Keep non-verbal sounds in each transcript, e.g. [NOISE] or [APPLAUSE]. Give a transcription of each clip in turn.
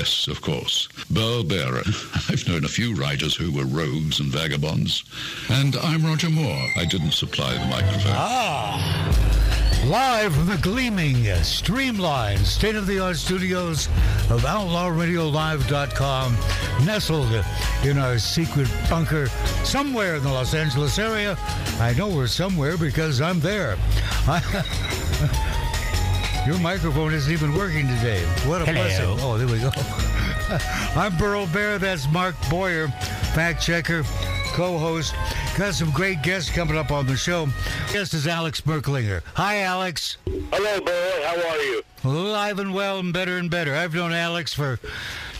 guests, of course. Burl Barer. [LAUGHS] I've known a few writers who were rogues and vagabonds. And I'm Roger Moore. I didn't supply the microphone. Ah! Live from the gleaming, streamlined, state of the art studios of OutlawRadioLive.com, nestled in our secret bunker somewhere in the Los Angeles area. I know we're somewhere because I'm there. [LAUGHS] Your microphone isn't even working today. What a Hello. blessing. Oh, there we go. [LAUGHS] I'm Burl Barer. That's Mark Boyer, fact checker, co host. Got some great guests coming up on the show. Guest is Alex Merklinger. Hi, Alex. Hello, Burl. How are you? Alive and well and better and better. I've known Alex for,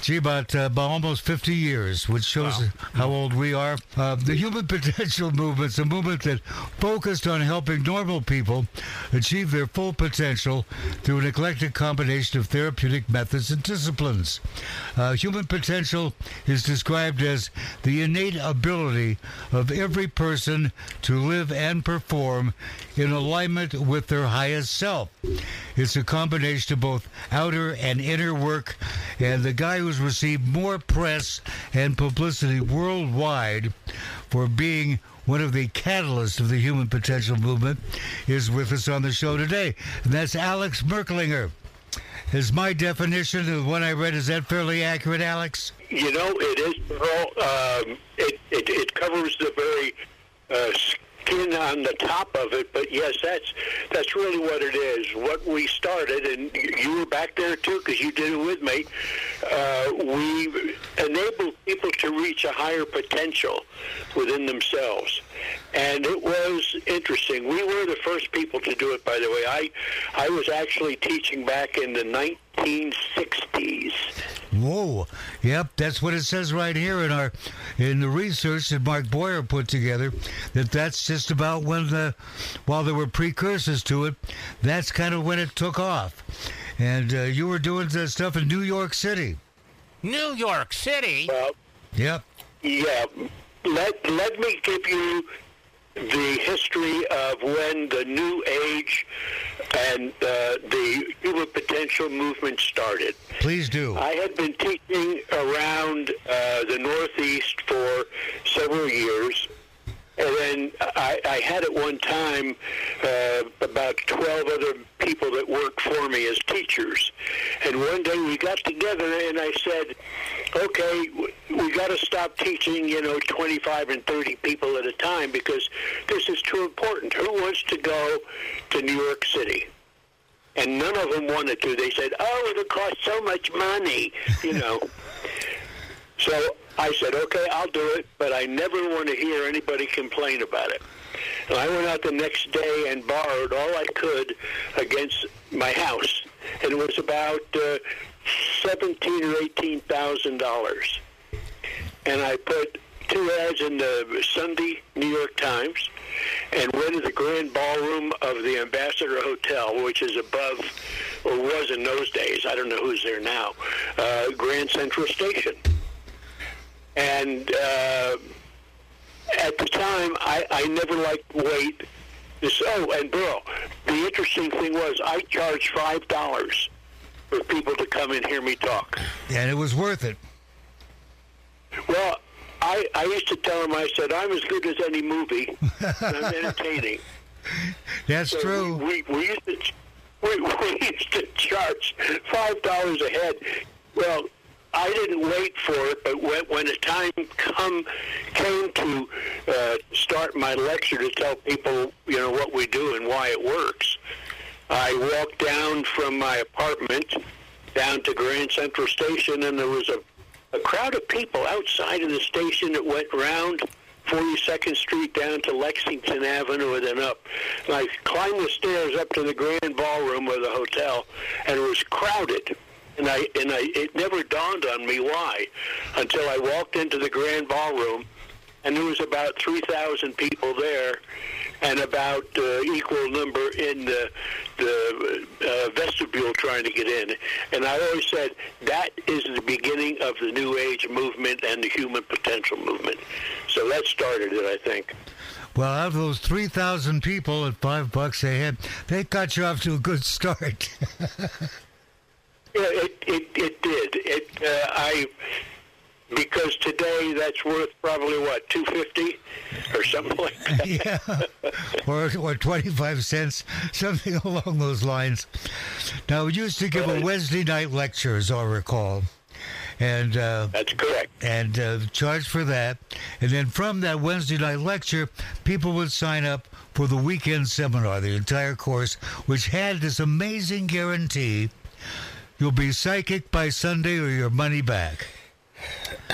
gee, about, uh, about almost 50 years, which shows how old we are. Uh, the Human [LAUGHS] Potential Movement's a movement that focused on helping normal people achieve their full potential through an eclectic combination of therapeutic methods and disciplines. Uh, human potential is described as the innate ability of every person to live and perform in alignment with their highest self. It's a combination of both outer and inner work, and the guy received more press and publicity worldwide for being one of the catalysts of the human potential movement is with us on the show today, and that's Alex Merklinger. Is my definition of what I read is that fairly accurate, Alex? You know, it is, Burl. Um, it, it, it covers the very uh, skin on the top of it, but yes, that's that's really what it is. What we started, and you were back there too because you did it with me. Uh, we enabled people to reach a higher potential within themselves, and it was interesting. We were the first people to do it, by the way. I I was actually teaching back in the 1960s. Whoa. Yep, that's what it says right here in our in the research that Mark Boyer put together. That that's just about when the while there were precursors to it, that's kind of when it took off. And uh, you were doing that stuff in New York City. New York City. Well, Yep. Yeah, let let me give you the history of when the New Age and uh, the Human Potential movement started. Please do. I had been teaching around uh, the Northeast for several years. And then I, I had at one time uh, about 12 other people that worked for me as teachers. And one day we got together and I said, okay, we got to stop teaching, you know, 25 and 30 people at a time because this is too important. Who wants to go to New York City? And none of them wanted to. They said, oh, it'll cost so much money, you know. [LAUGHS] So I said, okay, I'll do it, but I never want to hear anybody complain about it. And I went out the next day and borrowed all I could against my house, and it was about uh, seventeen or eighteen thousand dollars. And I put two ads in the Sunday New York Times, and rented the grand ballroom of the Ambassador Hotel, which is above, or was in those days. I don't know who's there now. Uh, Grand Central Station. And uh, at the time, I, I never liked wait. This, oh, and Burl, the interesting thing was I charged five dollars for people to come and hear me talk. And it was worth it. Well, I, I used to tell them, I said, I'm as good as any movie. I'm [LAUGHS] entertaining. That's So true. We, we used to [LAUGHS] we, we used to charge five dollars a head. Well, I didn't wait for it, but when, when the time come came to uh, start my lecture to tell people, you know, what we do and why it works, I walked down from my apartment down to Grand Central Station, and there was a, a crowd of people outside of the station that went round 42nd Street down to Lexington Avenue and then up. And I climbed the stairs up to the grand ballroom of the hotel, and it was crowded. And I and I it never dawned on me why until I walked into the grand ballroom, and there was about 3,000 people there, and about uh, equal number in the the uh, vestibule trying to get in. And I always said that is the beginning of the New Age movement and the human potential movement. So that started it, I think. Well, out of those 3,000 people at five bucks a head, they got you off to a good start. [LAUGHS] It, it, it did. It, uh, I because today that's worth probably what two fifty or something like [LAUGHS] that. yeah, or or twenty five cents, something [LAUGHS] along those lines. Now, we used to give a Wednesday night lecture, as I recall, and uh, That's correct. and uh, charge for that. And then from that Wednesday night lecture, people would sign up for the weekend seminar, the entire course, which had this amazing guarantee you'll be psychic by Sunday or your money back.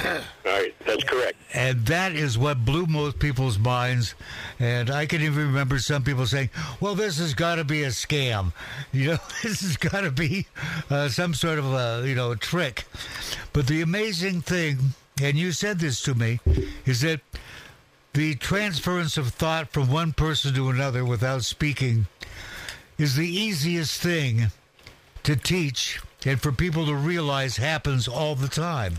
All right, that's correct. And that is what blew most people's minds. And I can even remember some people saying, well, this has got to be a scam. You know, [LAUGHS] this has got to be uh, some sort of a, you know, trick. But the amazing thing, and you said this to me, is that the transference of thought from one person to another without speaking is the easiest thing to teach and for people to realize happens all the time.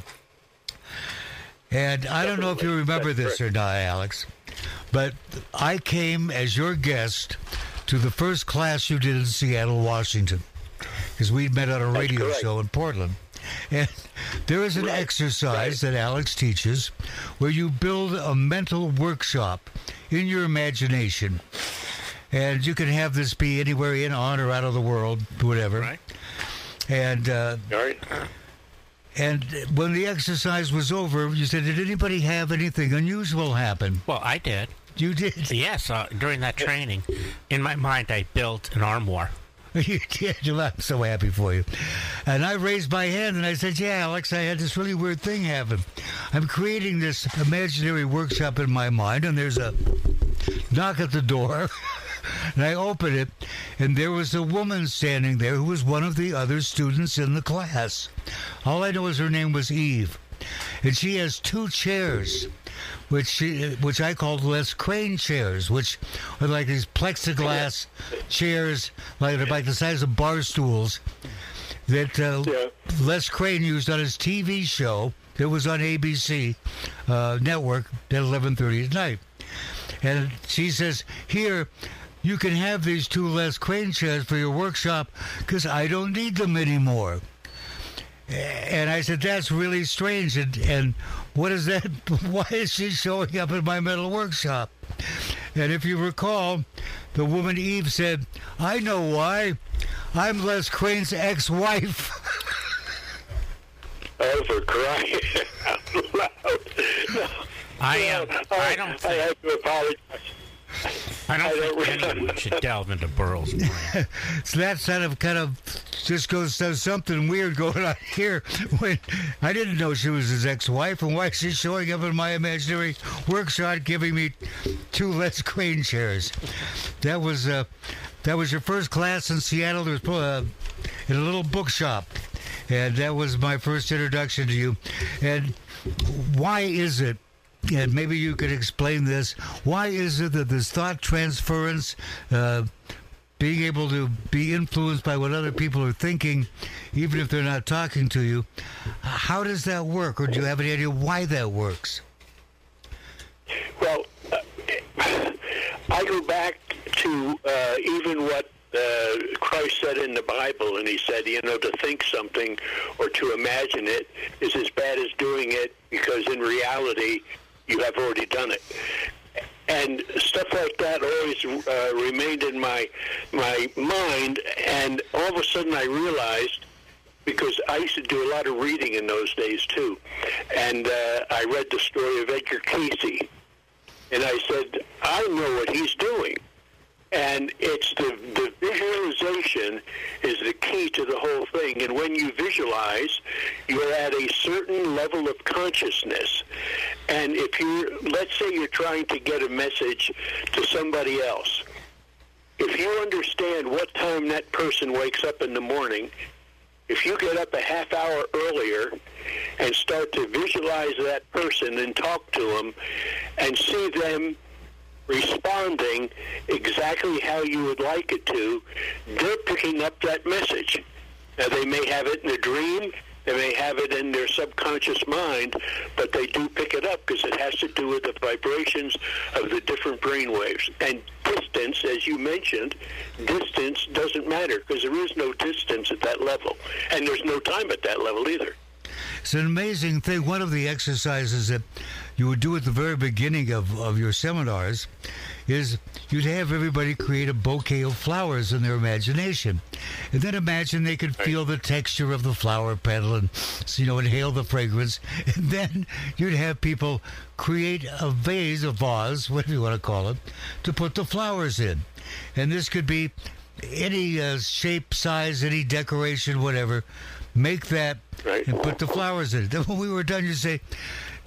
And I don't know if you remember That's this or not, Alex, but I came as your guest to the first class you did in Seattle, Washington, because we'd met on a radio correct. show in Portland. And there is an Right, exercise that Alex teaches where you build a mental workshop in your imagination. And you can have this be anywhere in, on, or out of the world, whatever. Right. And uh, All right. and when the exercise was over, you said, "Did anybody have anything unusual happen?" Well, I did. You did. Yes, uh, during that training, in my mind, I built an armoire. [LAUGHS] You did. Well, I'm so happy for you. And I raised my hand and I said, "Yeah, Alex, I had this really weird thing happen. I'm creating this imaginary workshop in my mind, and there's a knock at the door." [LAUGHS] And I opened it, and there was a woman standing there who was one of the other students in the class. All I know is her name was Eve, and she has two chairs, which she, which I called Les Crane chairs, which are like these plexiglass chairs, like like the size of bar stools, that uh, Yeah. Les Crane used on his TV show that was on ABC uh, network at 11:30 at night. And she says, "Here, you can have these two Les Crane chairs for your workshop because I don't need them anymore." And I said, "That's really strange." And, and what is that? [LAUGHS] Why is she showing up at my metal workshop? And if you recall, the woman Eve said, "I know why. I'm Les Crane's ex-wife." [LAUGHS] Oh, for crying [LAUGHS] out loud. I, uh, I don't I think, have to apologize. I don't I don't think anyone should delve into Burl's [LAUGHS] brain. So that kind of kind of just goes there's something weird going on here. When I didn't know she was his ex-wife, and why is she showing up in my imaginary workshop, giving me two Les Crane chairs? That was uh, that was your first class in Seattle. There was uh, in a little bookshop, and that was my first introduction to you. And why is it? And maybe you could explain this. Why is it that this thought transference, uh, being able to be influenced by what other people are thinking, even if they're not talking to you, how does that work? Or do you have any idea why that works? Well, uh, I go back to uh, even what uh, Christ said in the Bible, and he said, you know, to think something or to imagine it is as bad as doing it because in reality, you have already done it. And stuff like that always uh, remained in my my mind, and all of a sudden I realized because I used to do a lot of reading in those days too, and uh, I read the story of Edgar Cayce, and I said, I know what he's doing. And it's the, the visualization is the key to the whole thing. And when you visualize, you're at a certain level of consciousness. And if you're, let's say you're trying to get a message to somebody else, if you understand what time that person wakes up in the morning, if you get up a half hour earlier and start to visualize that person and talk to them and see them responding exactly how you would like it to, they're picking up that message. Now, they may have it in a dream, they may have it in their subconscious mind, but they do pick it up because it has to do with the vibrations of the different brain waves. And distance, as you mentioned, distance doesn't matter because there is no distance at that level. And there's no time at that level either. It's an amazing thing. One of the exercises that you would do at the very beginning of, of your seminars is you'd have everybody create a bouquet of flowers in their imagination. And then imagine they could feel the texture of the flower petal and, you know, inhale the fragrance. [LAUGHS] And then you'd have people create a vase, a vase, whatever you want to call it, to put the flowers in. And this could be any uh, shape, size, any decoration, whatever. Make that Right. and put the flowers in it. Then when we were done, you say,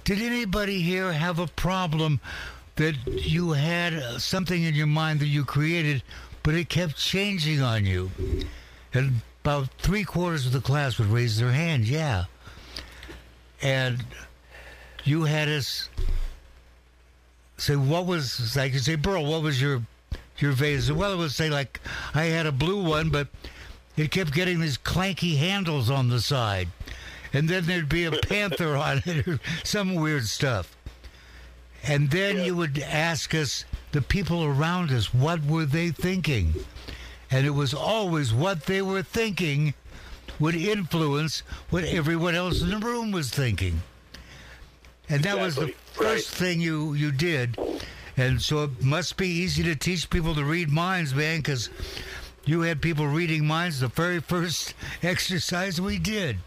"Did anybody here have a problem that you had uh, something in your mind that you created, but it kept changing on you?" And about three quarters of the class would raise their hand. Yeah, and you had us say, "What was?" I could say, "Burl, what was your your vase?" Well, it would say like, "I had a blue one, but." It kept getting these clanky handles on the side. And then there'd be a panther on it or [LAUGHS] some weird stuff. And then you would ask us, the people around us, what were they thinking? And it was always what they were thinking would influence what everyone else in the room was thinking. And that was the Exactly. first thing you, you did. And so it must be easy to teach people to read minds, man, because you had people reading minds the very first [LAUGHS] exercise we did.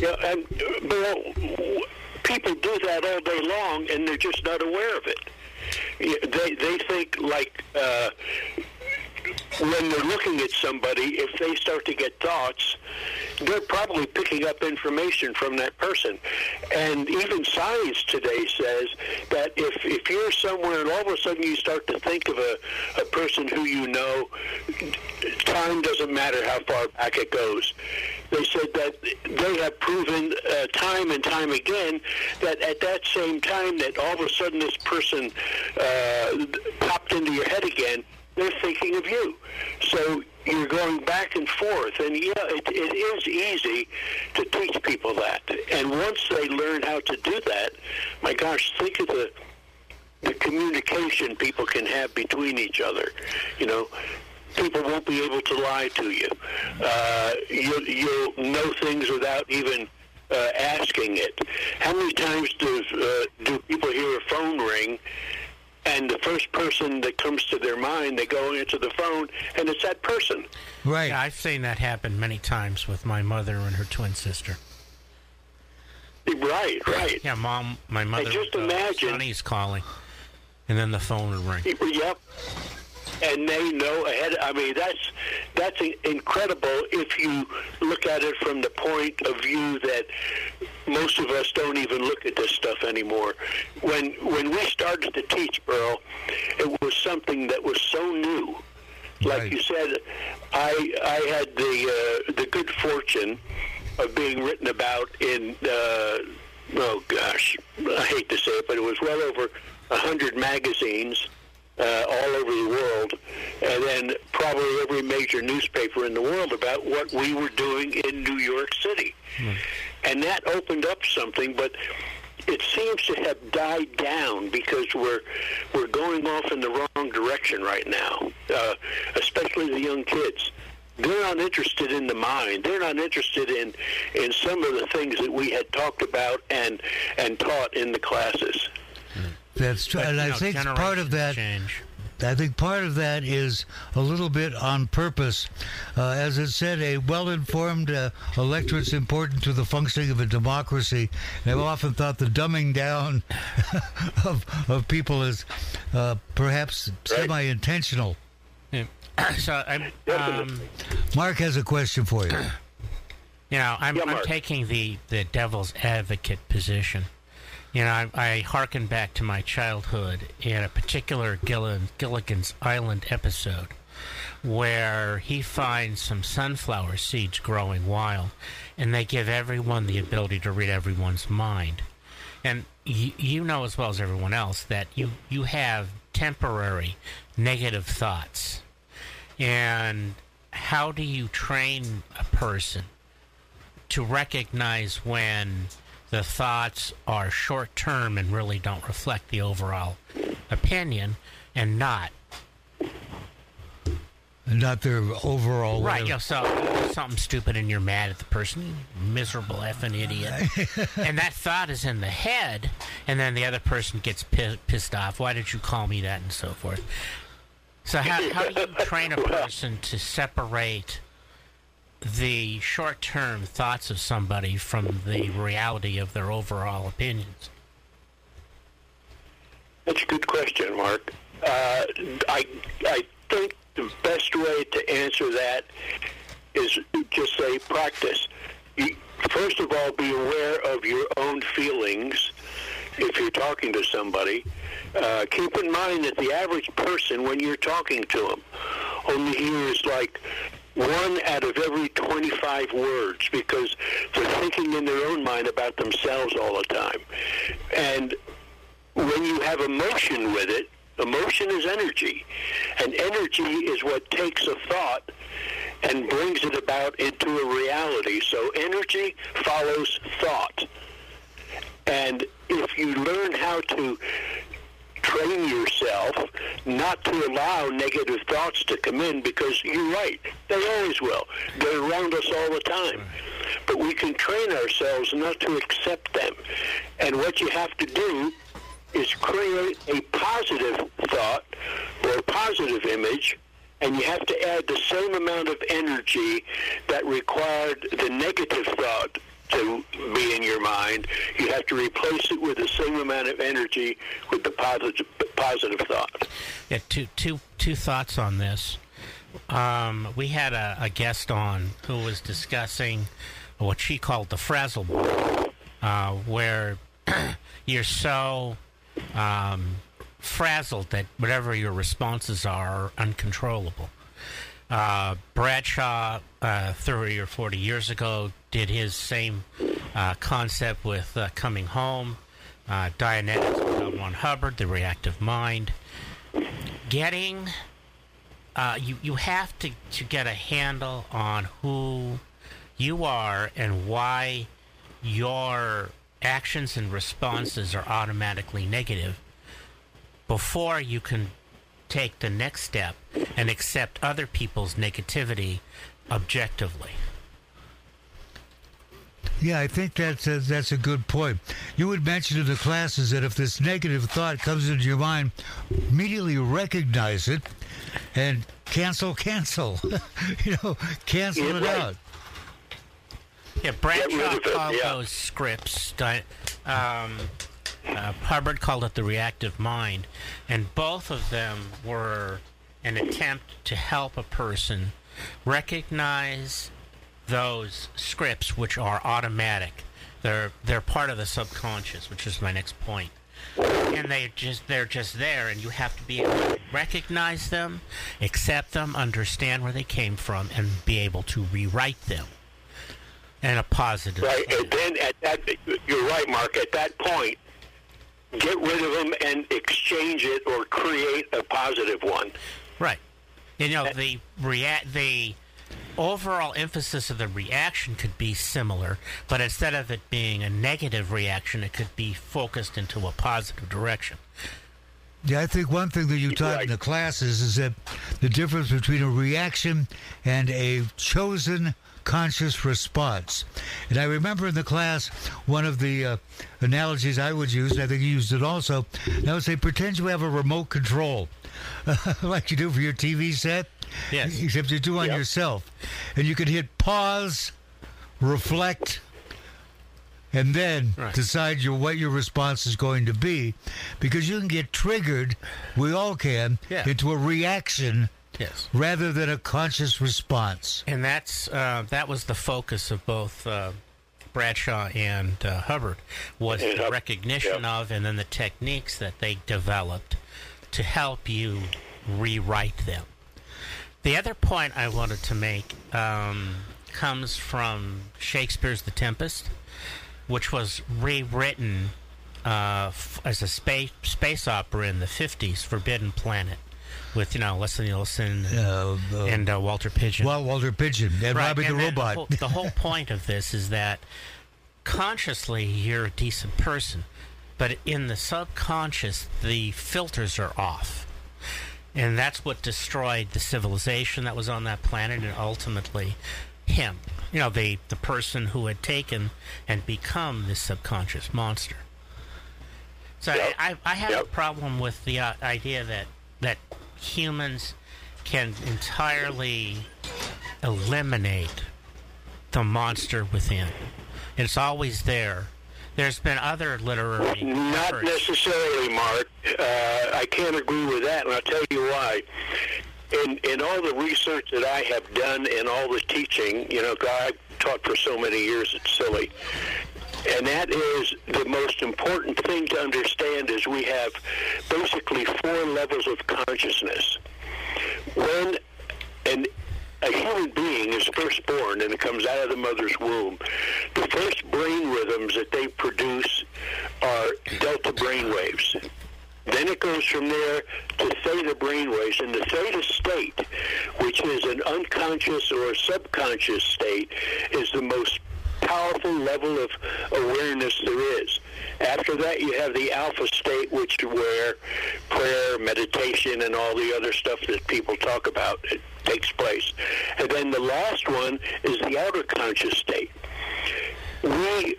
Yeah, and Bill, people do that all day long, and they're just not aware of it. They they think like uh, when they're looking at somebody, if they start to get thoughts, they're probably picking up information from that person. And even science today says that if, if you're somewhere and all of a sudden you start to think of a, a person who you know, time doesn't matter how far back it goes. They said that they have proven uh, time and time again that at that same time that all of a sudden this person uh, popped into your head again, they're thinking of you. So you're going back and forth, and yeah, it, it is easy to teach people that. And once they learn how to do that, my gosh, think of the the communication people can have between each other. You know, people won't be able to lie to you. Uh, you you'll know things without even uh, asking it. How many times does uh, do people hear a phone ring? And the first person that comes to their mind, they go into the phone, and it's that person. Right. Yeah, I've seen that happen many times with my mother and her twin sister. Right, right. Yeah, mom, my mother. just uh, imagine- Sonny's calling, and then the phone would ring. Yep. And they know ahead. I mean, that's that's incredible if you look at it from the point of view that most of us don't even look at this stuff anymore. When when we started to teach, Earl, it was something that was so new. Like Right. you said, I I had the uh, the good fortune of being written about in uh, oh gosh, I hate to say it, but it was well over a hundred magazines uh, all over the world, and then probably every major newspaper in the world about what we were doing in New York City, and that opened up something, but. It seems to have died down because we're we're going off in the wrong direction right now, uh, especially the young kids they're not interested in the mind. They're not interested in in some of the things that we had talked about and and taught in the classes. That's true. And you I know, think part of that. Change. I think part of that is a little bit on purpose. Uh, as it said, a well-informed uh, electorate's important to the functioning of a democracy. And I've often thought the dumbing down [LAUGHS] of, of people is uh, perhaps Right. semi-intentional. Yeah. [COUGHS] so I'm, um, Mark has a question for you. [COUGHS] you know, I'm, Yeah, I'm taking the the devil's advocate position. You know, I, I hearken back to my childhood in a particular Gilligan, Gilligan's Island episode where he finds some sunflower seeds growing wild, and they give everyone the ability to read everyone's mind. And you, you know as well as everyone else that you, you have temporary negative thoughts. And how do you train a person to recognize when the thoughts are short term and really don't reflect the overall opinion and not not their overall. Right, you know, so something stupid and you're mad at the person, miserable effing idiot. [LAUGHS] and that thought is in the head, and then the other person gets pi- pissed off. Why did you call me that, and so forth. So how, how do you train a person to separate the short-term thoughts of somebody from the reality of their overall opinions? That's a good question, Mark. Uh, I I think the best way to answer that is just say practice. First of all, be aware of your own feelings if you're talking to somebody. Uh, keep in mind that the average person, when you're talking to them, only hears like one out of every 25 words because they're thinking in their own mind about themselves all the time. And when you have emotion with it, emotion is energy. And energy is what takes a thought and brings it about into a reality. So energy follows thought. And if you learn how to train yourself not to allow negative thoughts to come in because you're right, they always will. They're around us all the time. But we can train ourselves not to accept them. And what you have to do is create a positive thought or a positive image and you have to add the same amount of energy that required the negative thought to be in your mind. You have to replace it with the same amount of energy with the positive positive thought. Yeah, two, two, two thoughts on this. Um, we had a, a guest on who was discussing what she called the frazzle uh, where [CLEARS THROAT] you're so um, frazzled that whatever your responses are are uncontrollable. Uh, Bradshaw, uh, 30 or 40 years ago, did his same uh, concept with uh, Coming Home, uh, Dianetics with. Ron Hubbard, The Reactive Mind. Getting, uh, you, you have to, to get a handle on who you are and why your actions and responses are automatically negative before you can take the next step and accept other people's negativity objectively. Yeah, I think that's a, that's a good point. You would mention in the classes that if this negative thought comes into your mind, immediately recognize it and cancel, cancel. [LAUGHS] you know, cancel Yeah, it right. out. Yeah, Get Bradshaw rid of it, called yeah. those scripts. di- Um, uh, Hubbard called it the reactive mind, and both of them were an attempt to help a person recognize those scripts, which are automatic. They're they're part of the subconscious, which is my next point. And they just they're just there, and you have to be able to recognize them, accept them, understand where they came from, and be able to rewrite them And a positive Right, way. and then at that, you're right, Mark. At that point, get rid of them and exchange it or create a positive one. Right. You know, the react the overall emphasis of the reaction could be similar, but instead of it being a negative reaction, it could be focused into a positive direction. Yeah, I think one thing that you taught in the classes is that the difference between a reaction and a chosen conscious response. And I remember in the class one of the uh, analogies I would use, and I think you used it also. and I would say, pretend you have a remote control, [LAUGHS] like you do for your TV set. Yes. Except you do on Yep. yourself, and you can hit pause, reflect, and then Right. decide your what your response is going to be because you can get triggered we all can Yeah. into a reaction Yes. rather than a conscious response And that's uh, that was the focus of both uh, Bradshaw and uh, Hubbard was And the recognition yeah. of and then the techniques that they developed to help you rewrite them. The other point I wanted to make um, comes from Shakespeare's The Tempest, which was rewritten uh, f- as a space space opera in the '50s, Forbidden Planet, with you know Leslie Nielsen and, uh, uh, and Walter Pidgeon. well walter pidgeon and Right, robbie and the robot whole, the whole point of this is that consciously you're a decent person, but in the subconscious the filters are off. And that's what destroyed the civilization that was on that planet and ultimately him. You know, the, the person who had taken and become this subconscious monster. So Yep. I, I have a problem with the uh, idea that, that humans can entirely eliminate the monster within. It's always there. There's been other literary Not efforts. necessarily, Mark. Uh, I can't agree with that, and I'll tell you why. In in all the research that I have done and all the teaching, you know, I've taught for so many years, it's silly. And that is the most important thing to understand is we have basically four levels of consciousness. When an a human being is first born and it comes out of the mother's womb, the first brain rhythms that they produce are delta brain waves. Then it goes from there to theta brainwaves. And the theta state, which is an unconscious or subconscious state, is the most powerful level of awareness there is. After that, you have the alpha state, which where prayer, meditation, and all the other stuff that people talk about it takes place. And then the last one is the outer conscious state. We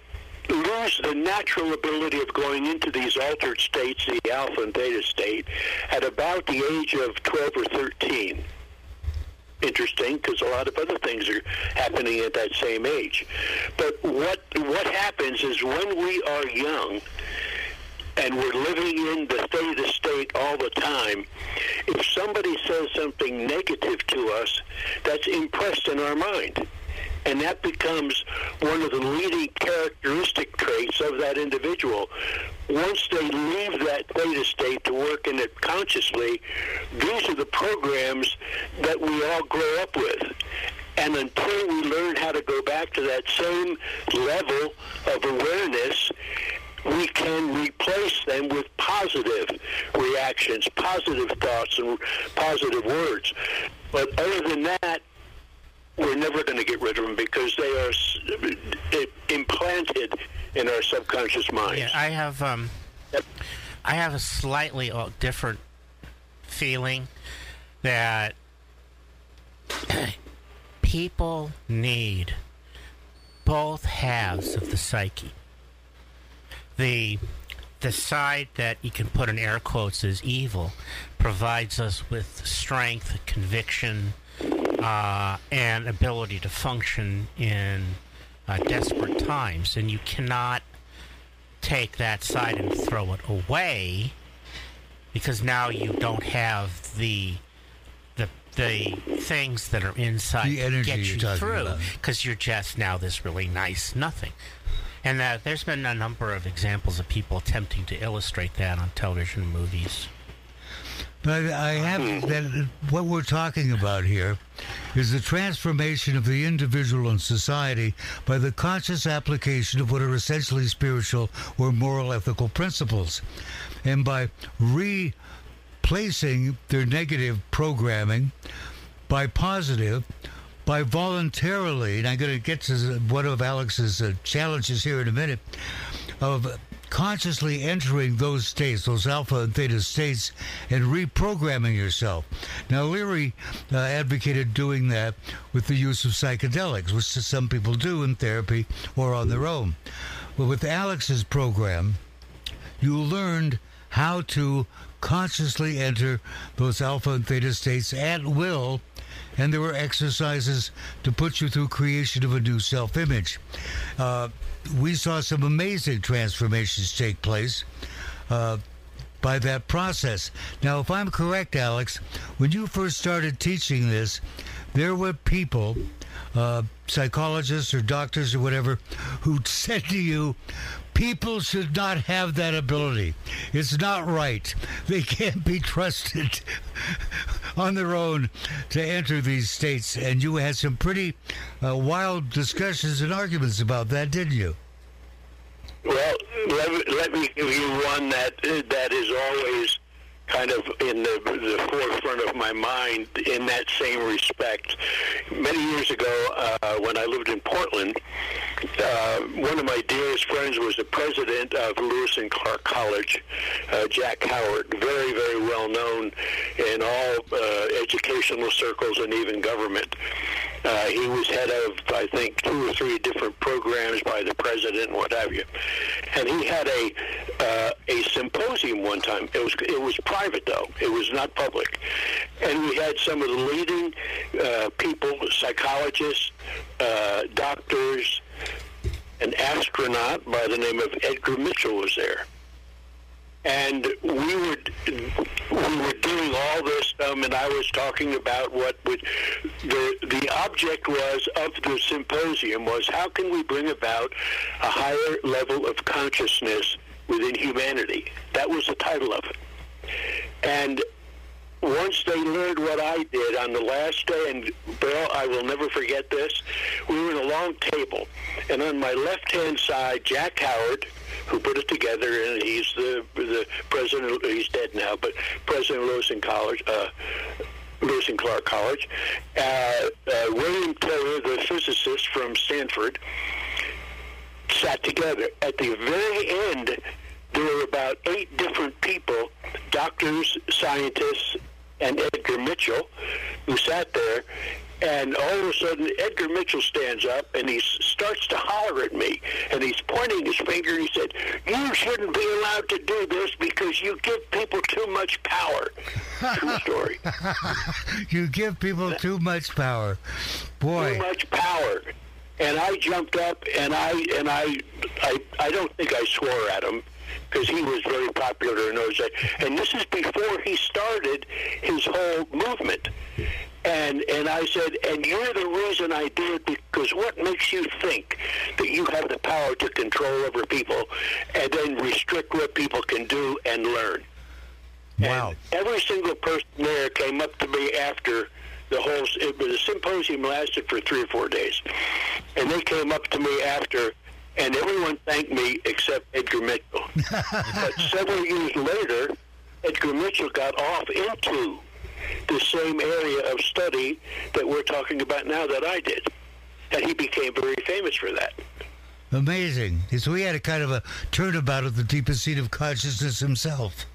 lose the natural ability of going into these altered states, the alpha and theta state, at about the age of 12 or 13 interesting because a lot of other things are happening at that same age. But what what happens is when we are young and we're living in the theta state all the time, if somebody says something negative to us, that's impressed in our mind. And that becomes one of the leading characteristic traits of that individual. Once they leave that theta state to work in it consciously, these are the programs that we all grow up with. And until we learn how to go back to that same level of awareness, we can replace them with positive reactions, positive thoughts, and positive words. But other than that, we're never going to get rid of them because they are implanted in our subconscious minds. Yeah, I have um, Yep. I have a slightly uh, different feeling that [CLEARS THROAT] people need both halves of the psyche. The the side that you can put in air quotes as evil provides us with strength, conviction, uh, and ability to function in uh, desperate times, and you cannot take that side and throw it away because now you don't have the the the things that are inside The to get you through because you're just now this really nice nothing. And uh, there's been a number of examples of people attempting to illustrate that on television and movies. But I have that. What we're talking about here is the transformation of the individual and society by the conscious application of what are essentially spiritual or moral ethical principles, and by replacing their negative programming by positive. By voluntarily, and I'm going to get to one of Alex's uh, challenges here in a minute, of consciously entering those states, those alpha and theta states, and reprogramming yourself. Now, Leary uh, advocated doing that with the use of psychedelics, which some people do in therapy or on their own. But with Alex's program, you learned how to consciously enter those alpha and theta states at will and there were exercises to put you through creation of a new self-image. Uh, we saw some amazing transformations take place uh, by that process. Now if i'm correct alex when you first started teaching this there were people uh, psychologists or doctors or whatever who said to you people should not have that ability. It's not right. They can't be trusted [LAUGHS] on their own to enter these states. And you had some pretty uh, wild discussions and arguments about that didn't you? Well, let let me give you one that that is always kind of in the, the forefront of my mind in that same respect. Many years ago, uh, when I lived in Portland, uh, one of my dearest friends was the president of Lewis and Clark College, uh, Jack Howard, very, very well known in all uh, educational circles and even government. Uh, he was head of, I think, two or three different programs by the president and what have you. And he had a uh, a symposium one time. It was it was private though. It was not public. And we had some of the leading uh, people, psychologists, uh, doctors, an astronaut by the name of Edgar Mitchell was there and we were we were doing all this, um, and I was talking about what would the the object was of the symposium was how can we bring about a higher level of consciousness within humanity. That was the title of it, and once they learned what I did on the last day, and Bill, I will never forget this. We were in a long table, and on my left-hand side, Jack Howard, who put it together, and he's the the president. He's dead now, but president Lewis and College. Uh, Lewis and Clark College. Uh, uh, William Tiller, the physicist from Stanford, sat together. At the very end, there were about eight different people, doctors, scientists, and Edgar Mitchell, who sat there. And all of a sudden, Edgar Mitchell stands up and he starts to holler at me. And he's pointing his finger and he said, You shouldn't be allowed to do this because you give people too much power. [LAUGHS] True story. [LAUGHS] you give people too much power. Boy. Too much power. And I jumped up and I and I I, I don't think I swore at him because he was very popular in those days. And this is before he started his whole movement. And and I said, and you're the reason I do it because what makes you think that you have the power to control over people and then restrict what people can do and learn? Wow. And every single person there came up to me after the whole it, was the symposium lasted for three or four days, and they came up to me after and everyone thanked me except Edgar Mitchell. [LAUGHS] but several years later, Edgar Mitchell got off into the same area of study that we're talking about now that I did. And he became very famous for that. Amazing. So he had a kind of a turnabout of the deepest seat of consciousness himself.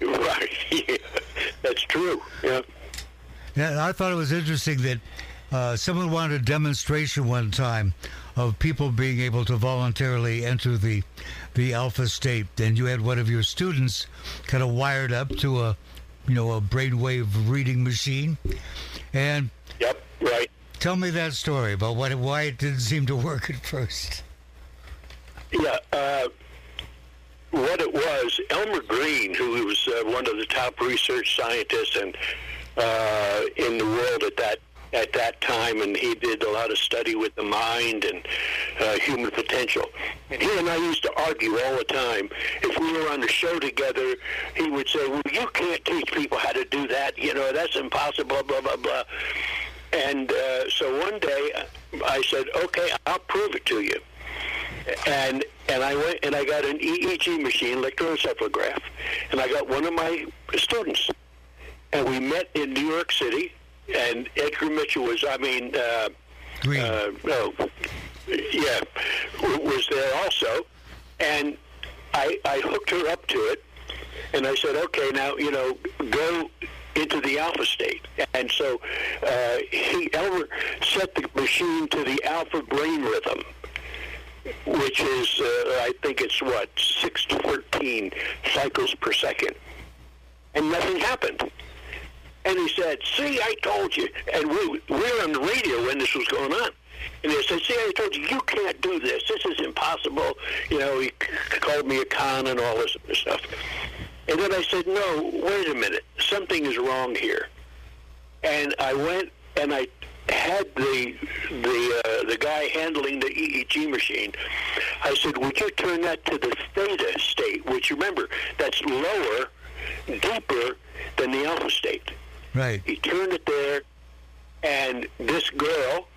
Right. [LAUGHS] Yeah. That's true. Yeah. Yeah, I thought it was interesting that uh, someone wanted a demonstration one time of people being able to voluntarily enter the the alpha state, and you had one of your students kind of wired up to a you know a brainwave reading machine, and yep, right. Tell me that story about what why it didn't seem to work at first. Yeah. Uh, what it was, Elmer Green, who was uh, one of the top research scientists and uh, in the world at that at that time, and he did a lot of study with the mind and uh, human potential. And he and I used to argue all the time. If we were on the show together, he would say, "Well, you can't teach people how to do that. You know, that's impossible." Blah blah blah. And uh, so one day, I said, "Okay, I'll prove it to you." And and I went and I got an EEG machine, electroencephalograph, and I got one of my students, and we met in New York City and Edgar Mitchell was, I mean, uh, Green. Uh, no, yeah, was there also, and I I hooked her up to it, and I said, okay, now you know, go into the alpha state, and so uh, he Elmer set the machine to the alpha brain rhythm which is, uh, I think it's what, 6 to 14 cycles per second. And nothing happened. And he said, see, I told you. And we, we were on the radio when this was going on. And he said, see, I told you, you can't do this. This is impossible. You know, he called me a con and all this other stuff. And then I said, no, wait a minute. Something is wrong here. And I went and I had the the uh, the guy handling the EEG machine. I said, "Would you turn that to the theta state, which remember that's lower, deeper than the alpha state?" Right. He turned it there, and this girl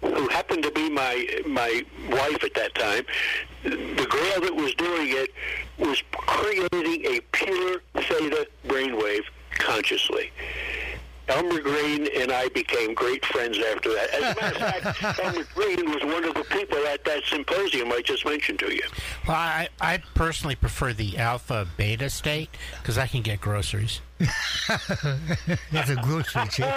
who happened to be my my wife at that time, the girl that was doing it was creating a pure theta brainwave consciously. Elmer Green and I became great friends after that. As a matter of fact, [LAUGHS] Elmer Green was one of the people at that symposium I just mentioned to you. Well, I, I personally prefer the alpha beta state because I can get groceries. [LAUGHS] That's a grocery chick.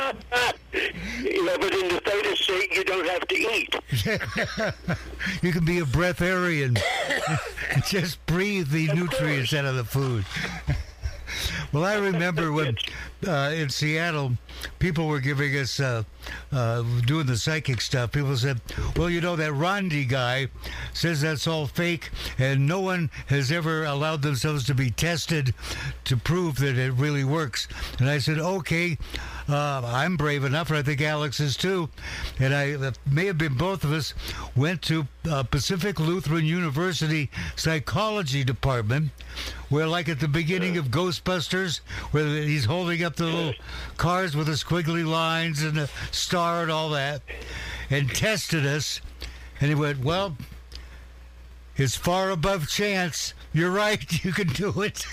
you know, but in the theta state, you don't have to eat. [LAUGHS] you can be a breatharian. Just breathe the Of nutrients course. out of the food. Well, I remember when uh, in Seattle, people were giving us uh, uh, doing the psychic stuff. People said, "Well, you know that Randi guy says that's all fake, and no one has ever allowed themselves to be tested to prove that it really works." And I said, "Okay, uh, I'm brave enough, and I think Alex is too." And I may have been both of us went to uh, Pacific Lutheran University psychology department where like at the beginning of Ghostbusters, where he's holding up the little cars with the squiggly lines and the star and all that, and tested us, and he went, "Well, it's far above chance. You're right. [LAUGHS] You can do it."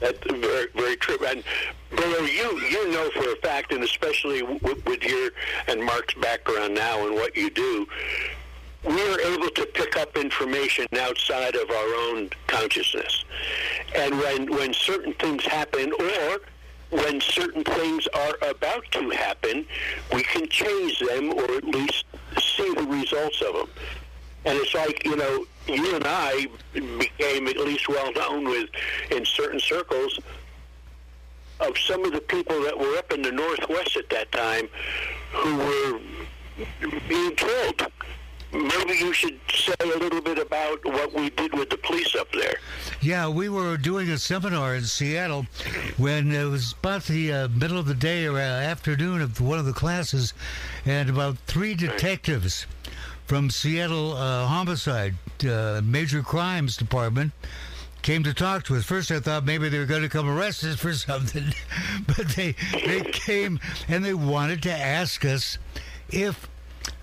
That's very, very true. And Bruno, you you know for a fact, and especially w- with your and Mark's background now and what you do, we are able to pick up information outside of our own consciousness. And when when certain things happen, or when certain things are about to happen, we can change them, or at least see the results of them. And it's like, you know, you and I became at least well known with in certain circles of some of the people that were up in the Northwest at that time who were being killed. Maybe you should say a little bit about what we did with the police up there. Yeah, we were doing a seminar in Seattle when it was about the uh, middle of the day or uh, afternoon of one of the classes, and about three detectives from Seattle uh, Homicide uh, Major Crimes Department came to talk to us. First, I thought maybe they were going to come arrest us for [LAUGHS] something, but they they came and they wanted to ask us if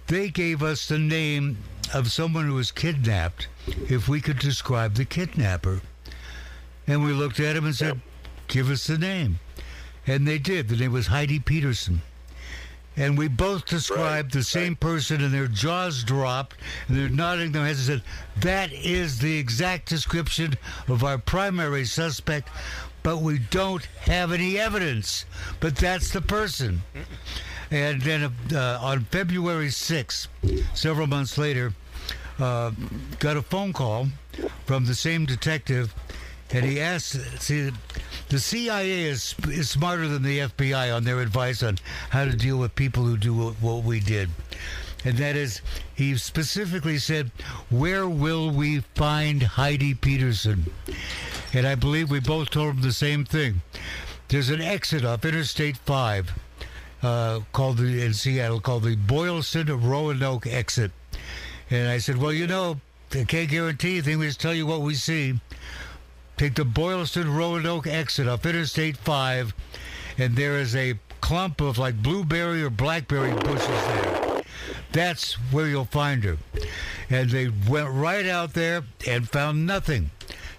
they gave us the name of someone who was kidnapped, if we could describe the kidnapper. And we looked at him and said, Give us the name. And they did. The name was Heidi Peterson. And we both described the same person, and their jaws dropped, and they're nodding their heads and said, That is the exact description of our primary suspect, but we don't have any evidence. But that's the person. And then uh, on February 6th, several months later, uh, got a phone call from the same detective, and he asked, see, the CIA is, is smarter than the FBI on their advice on how to deal with people who do what, we did. And that is, he specifically said, Where will we find Heidi Peterson? And I believe we both told him the same thing. There's an exit off Interstate 5 uh, called the, in Seattle called the Boylston of Roanoke exit. And I said, Well, you know, I can't guarantee anything. We just tell you what we see. Take the Boylston Roanoke exit off Interstate 5, and there is a clump of like blueberry or blackberry bushes there. That's where you'll find her. And they went right out there and found nothing.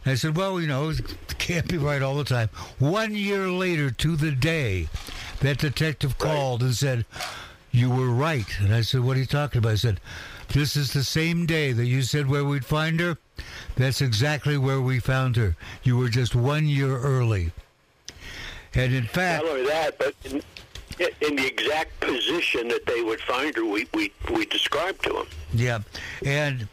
And I said, Well, you know, it can't be right all the time. One year later, to the day, that detective called and said, You were right. And I said, What are you talking about? I said, This is the same day that you said where we'd find her. That's exactly where we found her. You were just one year early. And in fact, Not only that, but in, in the exact position that they would find her, we, we, we described to them. Yeah, and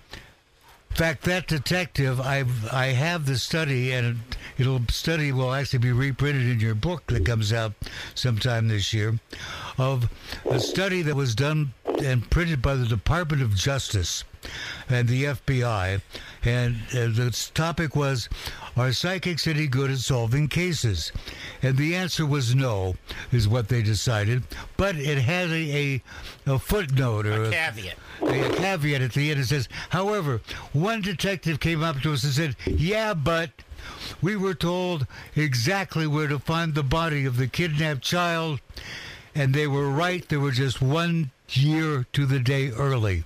in fact, that detective, I I have the study, and it'll study will actually be reprinted in your book that comes out sometime this year, of a study that was done and printed by the Department of Justice and the FBI, and uh, the topic was. Are psychics any good at solving cases? And the answer was no, is what they decided. But it had a, a, a footnote or A caveat. a caveat at the end. It says, however, one detective came up to us and said, Yeah, but we were told exactly where to find the body of the kidnapped child, and they were right. There was just one year to the day early.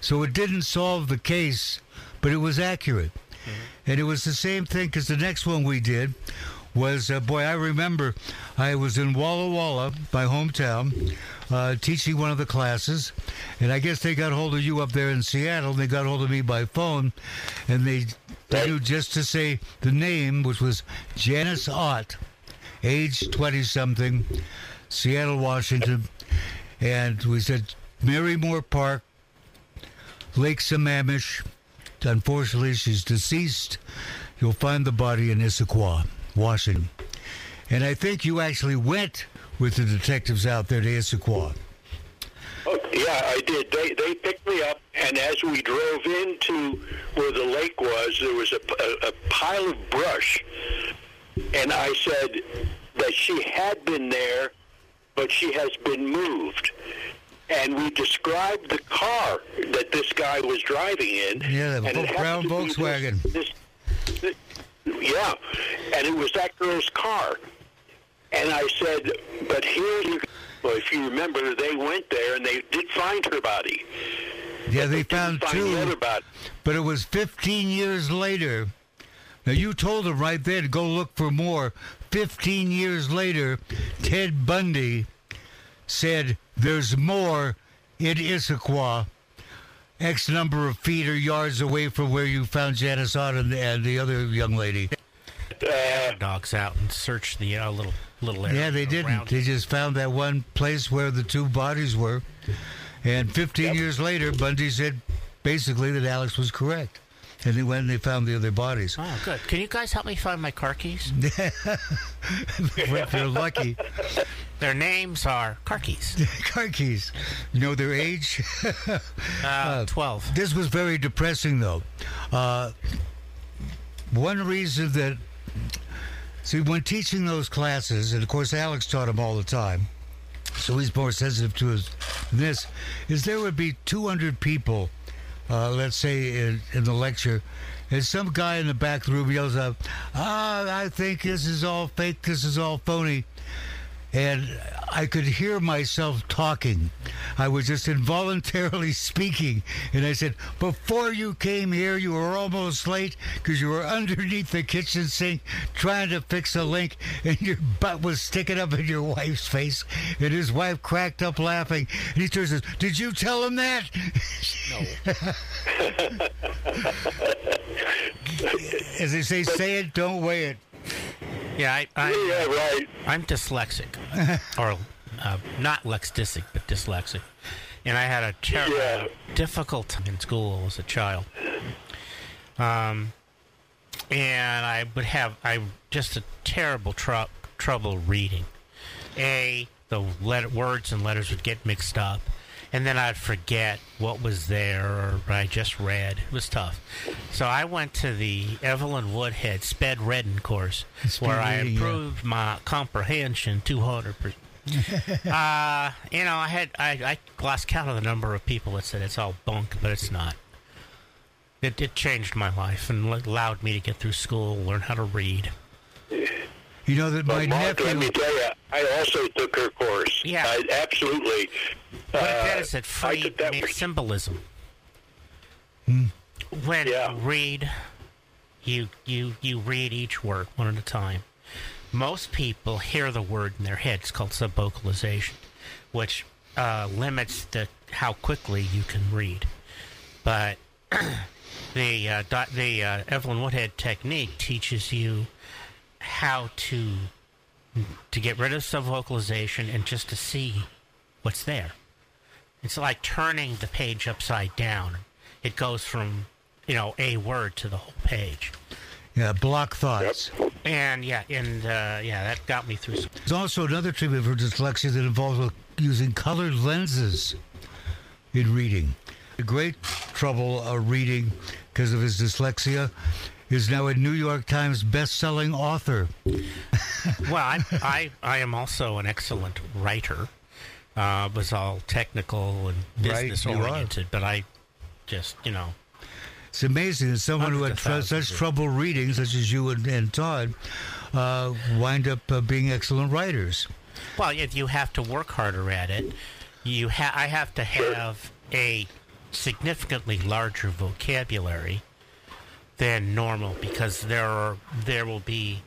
So it didn't solve the case, but it was accurate. And it was the same thing because the next one we did was, uh, boy, I remember I was in Walla Walla, my hometown, uh, teaching one of the classes. And I guess they got hold of you up there in Seattle. And they got hold of me by phone. And they, they knew just to say the name, which was Janice Ott, age 20 something, Seattle, Washington. And we said, Marymoor Park, Lake Sammamish. Unfortunately, she's deceased. You'll find the body in Issaquah, Washington. And I think you actually went with the detectives out there to Issaquah. Oh, yeah, I did. They they picked me up, and as we drove into where the lake was, there was a, a, a pile of brush, and I said that she had been there, but she has been moved. And we described the car that this guy was driving in. Yeah, the and brown happened to be Volkswagen. This, this, yeah, and it was that girl's car. And I said, but here you well, if you remember, they went there and they did find her body. Yeah, they Didn't found the two, body. but it was 15 years later. Now, you told them right there to go look for more. 15 years later, Ted Bundy said, There's more in Issaquah, X number of feet or yards away from where you found Janice Ott and, and the other young lady. Uh, Dogs out and search the uh, little little area. Yeah, they didn't. They just found that one place where the two bodies were. And 15 years later, Bundy said basically that Alex was correct. And they went and they found the other bodies. Oh, good. Can you guys help me find my car keys? [LAUGHS] if you're lucky. Their names are car keys. [LAUGHS] Car keys. You know their age? [LAUGHS] Uh, Twelve. this was very depressing, though. Uh, one reason that, see, when teaching those classes, and of course Alex taught them all the time, so he's more sensitive to his, this, is there would be 200 people, uh, let's say, in, in the lecture, and some guy in the back room yells out, ah, I think this is all fake, this is all phony. And I could hear myself talking. I was just involuntarily [LAUGHS] speaking. And I said, Before you came here, you were almost late because you were underneath the kitchen sink trying to fix a link, and your butt was sticking up in your wife's face. And his wife cracked up laughing. And he turns and says, Did you tell him that? No. [LAUGHS] As they say, say it, don't weigh it. Yeah, I, I, [LAUGHS] yeah, right. I'm dyslexic, [LAUGHS] or uh, not lexdisic, but dyslexic, and I had a terrible, Yeah. difficult time in school as a child. Um, and I would have I just a terrible tr- trouble reading. A the letter, words and letters would get mixed up, and then I'd forget what was there or I just read. It was tough. So I went to the Evelyn Woodhead Sped Reading course, Speed where I reading, yeah. improved my comprehension two hundred percent. [LAUGHS] uh, you know, I had I, I lost count of the number of people that said it's all bunk, but it's not. It, it changed my life and allowed me to get through school, learn how to read. You know that my But Mark, let me tell you, I also took her course. Yeah. I, absolutely. What it Uh, did is it I freed took that me for- symbolism. When Yeah. you read, you you you read each word one at a time. Most people hear the word in their head. It's called subvocalization, which uh, limits the how quickly you can read. But [CLEARS THROAT] the uh, dot, the uh, Evelyn Woodhead technique teaches you how to to get rid of subvocalization and just to see what's there. It's like turning the page upside down. It goes from you know a word to the whole page. Yeah, block thoughts. And yeah, and uh, yeah, that got me through. Some, There's also another treatment for dyslexia that involves using colored lenses in reading. The great trouble uh, reading because of his dyslexia is now a New York Times best-selling author. [LAUGHS] well, I, I I am also an excellent writer. Uh, was all technical and business are. oriented, but I just you know It's amazing that someone who had tr- such trouble reading, such as you and, and Todd, uh, wind up uh, being excellent writers. Well, if you have to work harder at it, you ha- I have to have a significantly larger vocabulary than normal because there are there will be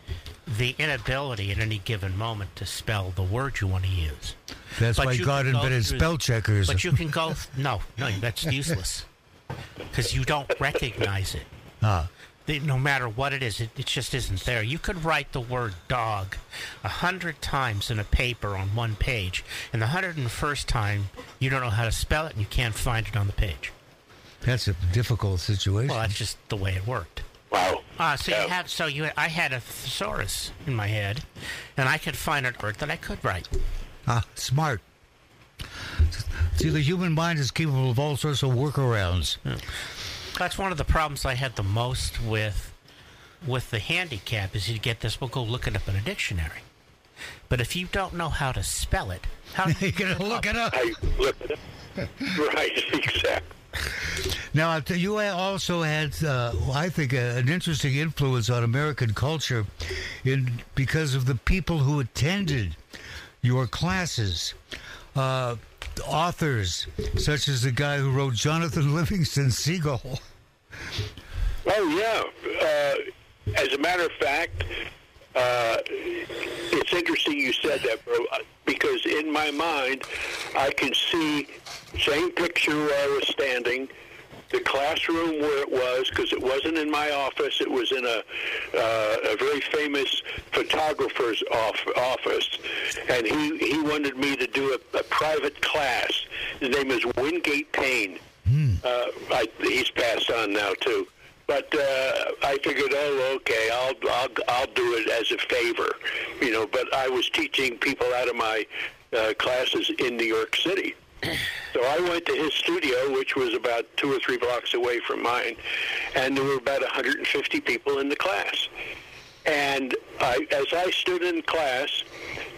the inability at any given moment to spell the word you want to use. That's But why God can go invented spell checkers. But you can go [LAUGHS] no, no, that's useless because you don't recognize it. ah, no matter what it is, it, it just isn't there. You could write the word dog a hundred times in a paper on one page, and the hundred and first time you don't know how to spell it and you can't find it on the page. That's a difficult situation. Well, that's just the way it worked. Wow. Uh, so Yeah. you had so you I had a thesaurus in my head, and I could find a word that I could write. ah, smart. See, the human mind is capable of all sorts of workarounds. That's one of the problems I had the most with with the handicap is you get this. We'll go look it up in a dictionary. But if you don't know how to spell it, how [LAUGHS] are You're gonna look it up. I look it up. [LAUGHS] Right, [LAUGHS] exactly. Now, you also had, uh, I think, uh, an interesting influence on American culture, in because of the people who attended your classes. Uh, authors such as the guy who wrote Jonathan [LAUGHS] Livingston Seagull. Oh yeah. Uh, as a matter of fact, uh, it's interesting you said that, bro, because in my mind, I can see same picture where I was standing, the classroom where it was, because it wasn't in my office. It was in a uh, a very famous photographer's off, office, and he he wanted me to do a, a private class. His name is Wingate Paine. Uh, I, he's passed on now too. But uh, I figured, oh, okay, I'll, I'll I'll do it as a favor, you know. But I was teaching people out of my uh, classes in New York City, [CLEARS THROAT] so I went to his studio, which was about two or three blocks away from mine, and there were about 150 people in the class. And I, as I stood in class,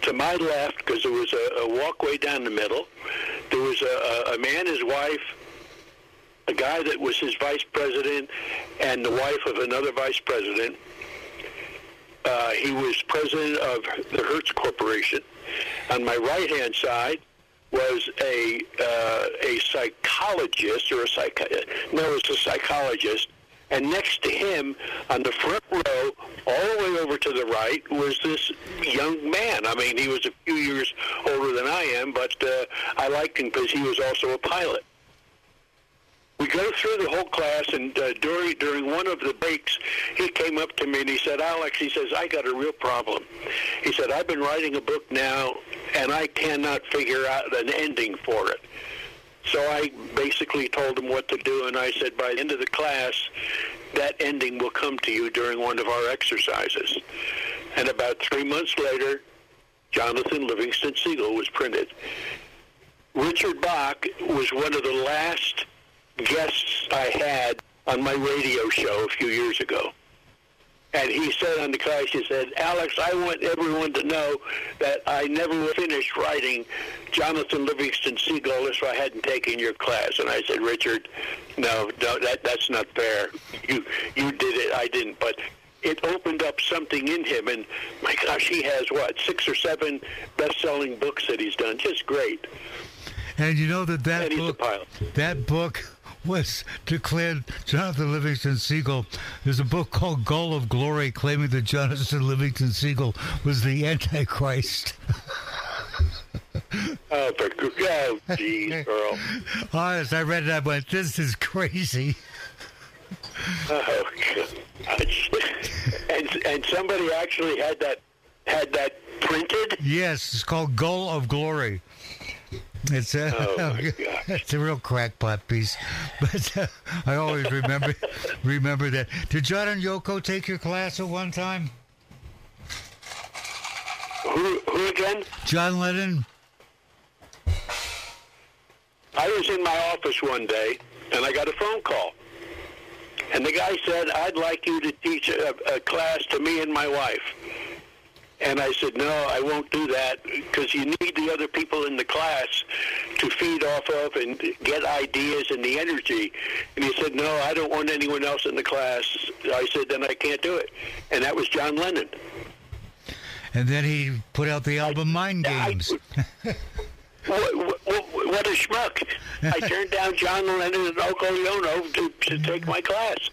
to my left, because there was a, a walkway down the middle, there was a, a, man, his wife, a guy that was his vice president, and the wife of another vice president. Uh, he was president of the Hertz Corporation. On my right-hand side was a uh, a psychologist or a psych no, it was a psychologist. And next to him, on the front row, all the way over to the right, was this young man. I mean, he was a few years older than I am, but uh, I liked him because he was also a pilot we go through the whole class, and uh, during during one of the breaks, he came up to me and he said, "Alex," he says, "I got a real problem." He said, "I've been writing a book now, and I cannot figure out an ending for it." So I basically told him what to do, and I said, "By the end of the class, that ending will come to you during one of our exercises." And about three months later, Jonathan Livingston Seagull was printed. Richard Bach was one of the last guests I had on my radio show a few years ago. And he said on the class, he said, Alex, I want everyone to know that I never finished writing Jonathan Livingston Seagull if I hadn't taken your class. And I said, Richard, no, no that, that's not fair. You, you did it, I didn't. But it opened up something in him. And my gosh, he has, what, six or seven best-selling books that he's done. Just great. And you know that that And he's a book, that book was declared Jonathan Livingston Seagull. There's a book called Gull of Glory claiming that Jonathan Livingston Seagull was the Antichrist. [LAUGHS] Oh, for, oh, geez, Earl. [LAUGHS] Honest, I read it. I went, "This is crazy." Oh, and and somebody actually had that had that printed. Yes, it's called Gull of Glory. It's a, Oh, [LAUGHS] it's a real crackpot piece, [LAUGHS] but uh, I always remember [LAUGHS] remember that. Did John and Yoko take your class at one time? Who who again? John Lennon. I was in my office one day and I got a phone call. And the guy said, I'd like you to teach a, a class to me and my wife. And I said, no, I won't do that because you need the other people in the class to feed off of and get ideas and the energy. And he said, no, I don't want anyone else in the class. I said, then I can't do it. And that was John Lennon. And then he put out the album Mind I- Games. [LAUGHS] What, what, what a schmuck! I turned down John Lennon and Uncle Leono to, to take my class.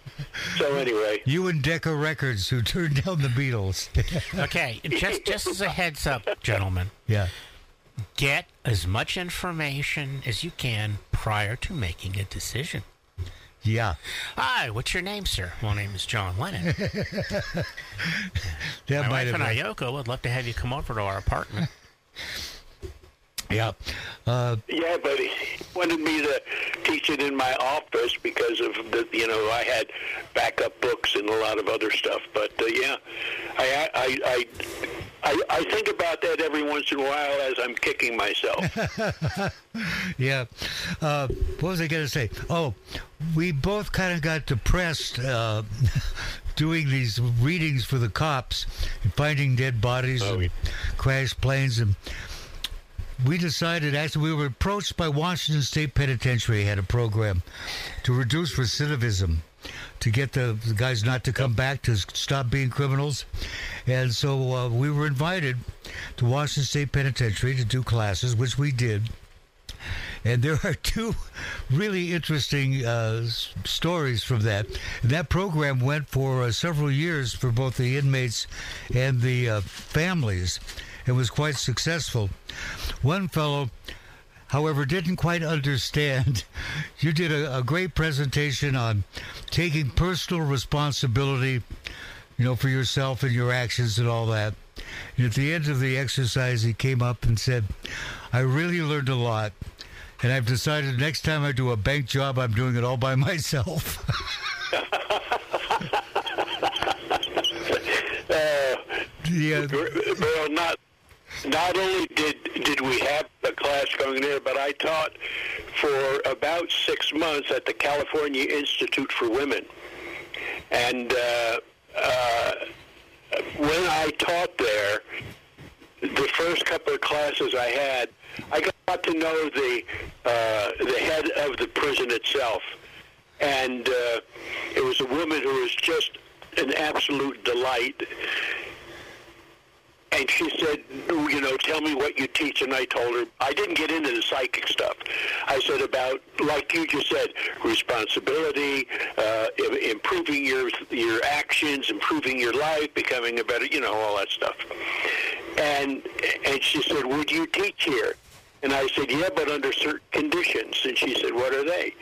So anyway, You and Decca Records, who turned down the Beatles. [LAUGHS] Okay, just just as a heads up, gentlemen, yeah. get as much information as you can prior to making a decision. Yeah. Hi, what's your name, sir? My name is John Lennon. [LAUGHS] That My might wife have and I, been. Yoko, would love to have you come over to our apartment. [LAUGHS] Yeah. Uh, yeah, but he wanted me to teach it in my office because of the, you know, I had backup books and a lot of other stuff. But uh, yeah, I, I, I, I, I think about that every once in a while as I'm kicking myself. [LAUGHS] yeah. Uh, what was I going to say? Oh, we both kind of got depressed uh, [LAUGHS] doing these readings for the cops and finding dead bodies and crashed planes. And we decided, actually, we were approached by Washington State Penitentiary, had a program to reduce recidivism. To get the, the guys not to come back to stop being criminals. And so uh, we were invited to Washington State Penitentiary to do classes, which we did. And there are [LAUGHS] two really interesting uh, stories from that. That program went for uh, several years for both the inmates and the uh, families. It was quite successful. One fellow, however, didn't quite understand. [LAUGHS] You did a, a great presentation on taking personal responsibility, you know, for yourself and your actions and all that. And at the end of the exercise, he came up and said, I really learned a lot. And I've decided next time I do a bank job, I'm doing it all by [LAUGHS] myself. [LAUGHS] yeah, well, not not only did did we have a class going there, but I taught for about six months at the California Institute for Women, and uh, uh, when I taught there, the first couple of classes I had, I got to know the uh, the head of the prison itself, and uh, it was a woman who was just an absolute delight. And she said, you know, tell me what you teach. And I told her, I didn't get into the psychic stuff. I said about, like you just said, responsibility, uh, improving your your actions, improving your life, becoming a better, you know, all that stuff. And and she said, would you teach here? And I said, yeah, but under certain conditions. And she said, what are they?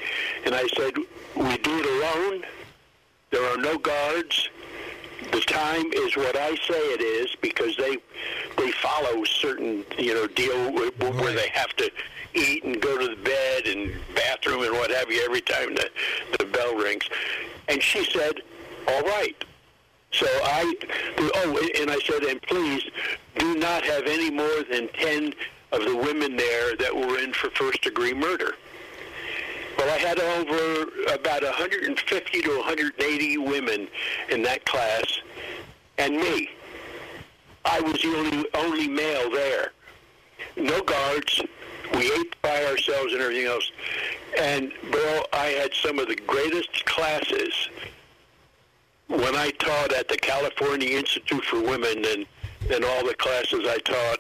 And I said, we do it alone. There are no guards. The time is what I say it is because they they follow certain you know deal where, where they have to eat and go to the bed and bathroom and what have you every time the the bell rings. And she said, "All right." So I oh and I said, "And please do not have any more than ten of the women there that were in for first degree murder." Well, I had over about 150 to 180 women in that class, and me. I was the only only male there. No guards. We ate by ourselves and everything else. And Bill, I had some of the greatest classes when I taught at the California Institute for Women and and all the classes I taught.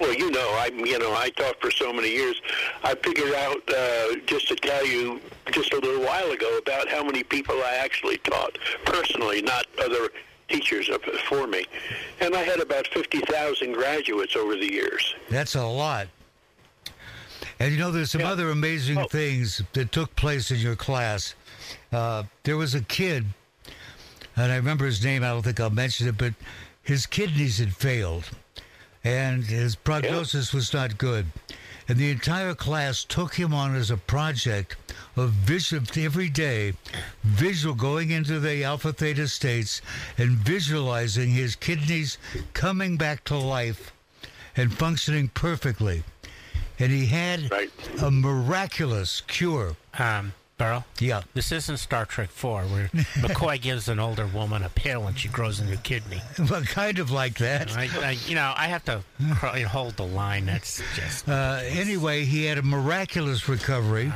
Well, you know, I you know I taught for so many years. I figured out uh, just to tell you just a little while ago about how many people I actually taught personally, not other teachers for me. And I had about fifty thousand graduates over the years. that's a lot. And you know, there's some Yeah. other amazing Oh. things that took place in your class. Uh, there was a kid, and I remember his name. I don't think I'll mention it, but his kidneys had failed, and his prognosis was not good. And the entire class took him on as a project of visual every day, visual going into the alpha theta states and visualizing his kidneys coming back to life and functioning perfectly. And he had Right. a miraculous cure. Um, Burrow, Yeah. this isn't Star Trek 4 where [LAUGHS] McCoy gives an older woman a pill and she grows a new kidney. Well, kind of like that. I, I, you know, I have to hold the line. That's just. Uh, anyway, he had a miraculous recovery,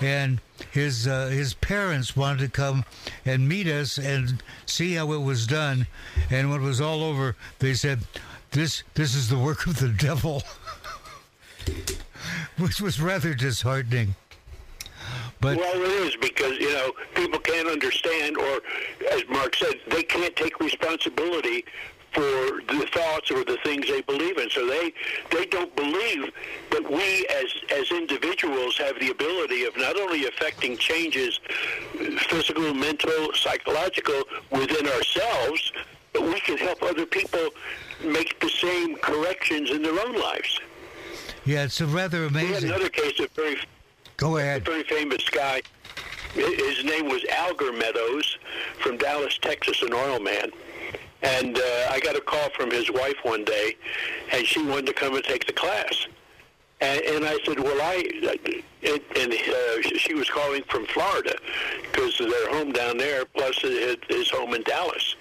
and his uh, his parents wanted to come and meet us and see how it was done. And when it was all over, they said, "This this is the work of the devil." [LAUGHS] which was rather disheartening. But well, it is because you know people can't understand, or as Mark said, they can't take responsibility for the thoughts or the things they believe in. So they they don't believe that we as as individuals have the ability of not only affecting changes, physical, mental, psychological within ourselves, but we can help other people make the same corrections in their own lives. yeah, it's a rather amazing. We had another case of very Go ahead. very famous guy. His name was Algur Meadows from Dallas, Texas, an oil man. And uh, I got a call from his wife one day, and she wanted to come and take the class. And, and I said, well, I, and, and uh, she was calling from Florida because their home down there, plus his, his home in Dallas.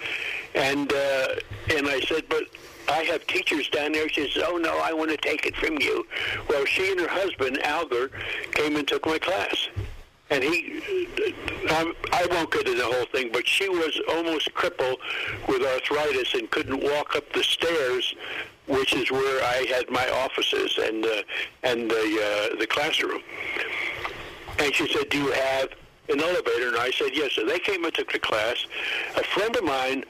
And uh, and I said, but I have teachers down there. She says, oh no, I want to take it from you. Well, she and her husband Algur came and took my class. And he, I'm, I won't get into the whole thing, but she was almost crippled with arthritis and couldn't walk up the stairs, which is where I had my offices and uh, and the uh, the classroom. And she said, "Do you have an elevator?" And I said, "Yes." So they came and took the class. A friend of mine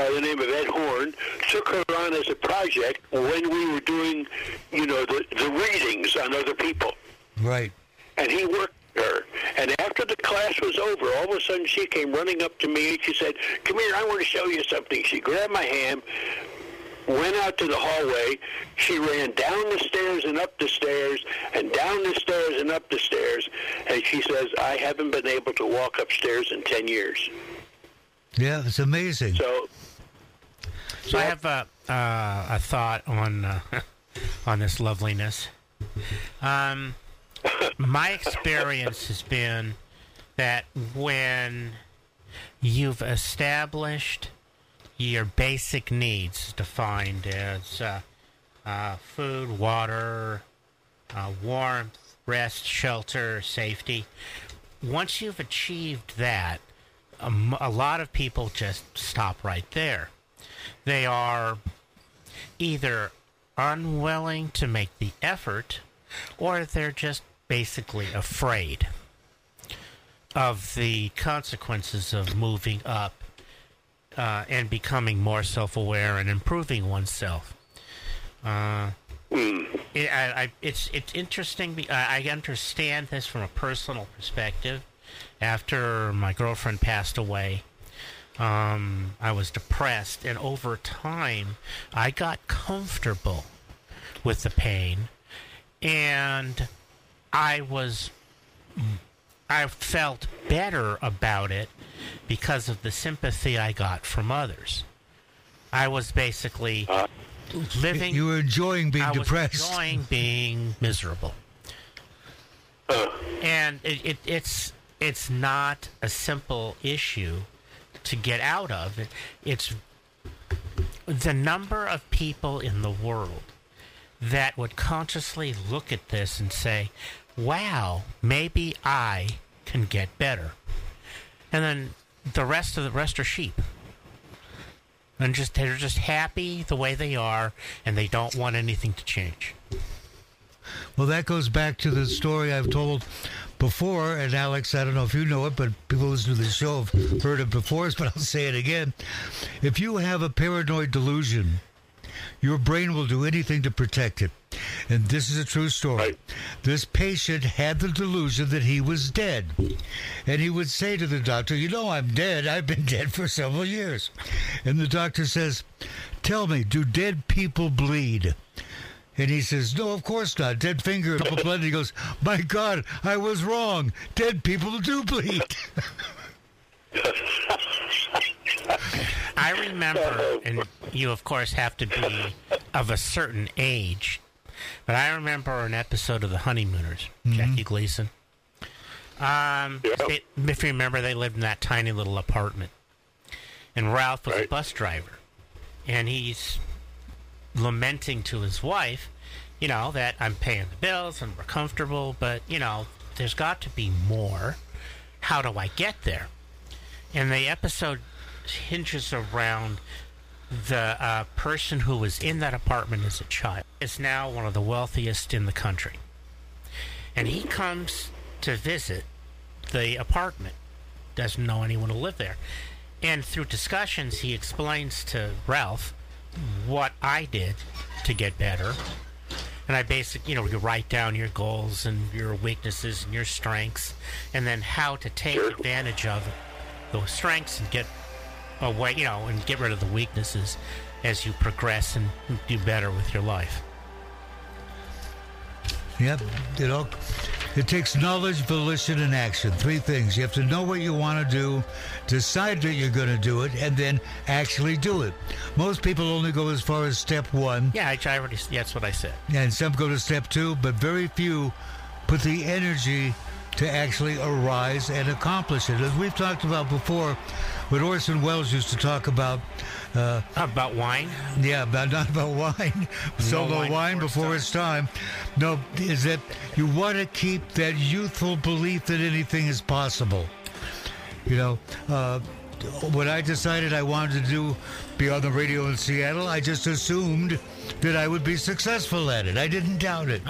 by the name of Ed Horn took her on as a project when we were doing, you know, the, the readings on other people Right. and he worked her. And after the class was over, all of a sudden she came running up to me and she said, "Come here, I want to show you something." She grabbed my hand, went out to the hallway. She ran down the stairs and up the stairs, and down the stairs and up the stairs. And she says, "I haven't been able to walk upstairs in ten years." Yeah, it's amazing. So, So I have a uh, a thought on uh, [LAUGHS] on this loveliness. Um, my experience has been that when you've established your basic needs, defined as uh, uh, food, water, uh, warmth, rest, shelter, safety, once you've achieved that, a, m- a lot of people just stop right there they are either unwilling to make the effort or they're just basically afraid of the consequences of moving up uh, and becoming more self-aware and improving oneself. Uh, it, I, I, it's it's interesting. I understand this from a personal perspective. After my girlfriend passed away, um, I was depressed, and over time, I got comfortable with the pain, and I was, I felt better about it because of the sympathy I got from others. I was basically living. You were enjoying being I was depressed. enjoying being miserable, and it, it, it's it's not a simple issue to get out of. It, it's the number of people in the world that would consciously look at this and say, "Wow, maybe I can get better," and then the rest of the rest are sheep. And just they're just happy the way they are, and they don't want anything to change. Well, that goes back to the story I've told before. And Alex, I don't know if you know it, but people who listen to the show have heard it before, [LAUGHS] but I'll say it again. If you have a paranoid delusion, your brain will do anything to protect it. And this is a true story. Right. This patient had the delusion that he was dead. And he would say to the doctor, You know, I'm dead. I've been dead for several years. And the doctor says, Tell me, do dead people bleed? And he says, No, of course not. Dead finger and blood. And he goes, My God, I was wrong. Dead people do bleed. [LAUGHS] I remember, and you, of course, have to be of a certain age, but I remember an episode of The Honeymooners, Jackie Gleason. Um, Yeah. they- if you remember, they lived in that tiny little apartment, and Ralph was a bus driver, and he's lamenting to his wife, you know, that I'm paying the bills and we're comfortable, but you know, there's got to be more. How do I get there? And the episode hinges around the uh, person who was in that apartment as a child is now one of the wealthiest in the country. And he comes to visit the apartment, doesn't know anyone who lived there. And through discussions, he explains to Ralph what I did to get better. And I basically, you know, you write down your goals and your weaknesses and your strengths, and then how to take advantage of those strengths and get away, you know, and get rid of the weaknesses as you progress and do better with your life. Yep. It all it takes knowledge, volition, and action. Three things. You have to know what you want to do, decide that you're going to do it, and then actually do it. Most people only go as far as step one, Yeah, I, I already, yeah, that's what I said. and some go to step two, but very few put the energy to actually arise and accomplish it. As we've talked about before, what Orson Welles used to talk about, uh, About wine? yeah, about not about wine, [LAUGHS] solo wine wine, before it's time. No, is that you want to keep that youthful belief that anything is possible. You know, uh, when I decided I wanted to do be on the radio in Seattle, I just assumed that I would be successful at it. I didn't doubt it.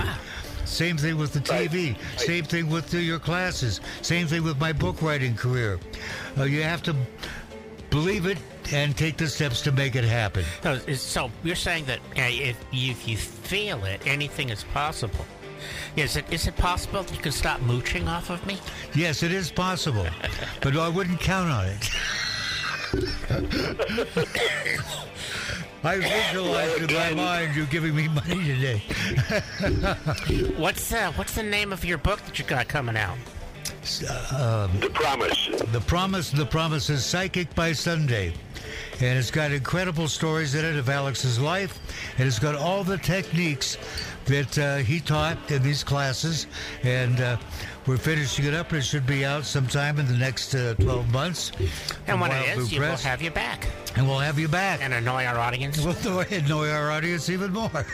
Same thing with the TV. Same thing with the, your classes. Same thing with my book writing career. Uh, you have to believe it and take the steps to make it happen. No, it's- so you're saying that uh, if, you, if you feel it, anything is possible. Is it is it possible that you can stop mooching off of me? Yes, it is possible, [LAUGHS] but I wouldn't count on it. [LAUGHS] [LAUGHS] I visualized in my mind you giving me money today. [LAUGHS] What's uh, what's the name of your book that you got coming out? The promise. The Promise, The Promise is Psychic by Sunday. And it's got incredible stories in it of Alex's life. And it's got all the techniques that uh, he taught in these classes. And uh, we're finishing it up. It should be out sometime in the next uh, 12 months. And when Wild it is, you will have you back And we'll have you back. and annoy our audience. [LAUGHS] We'll annoy our audience even more.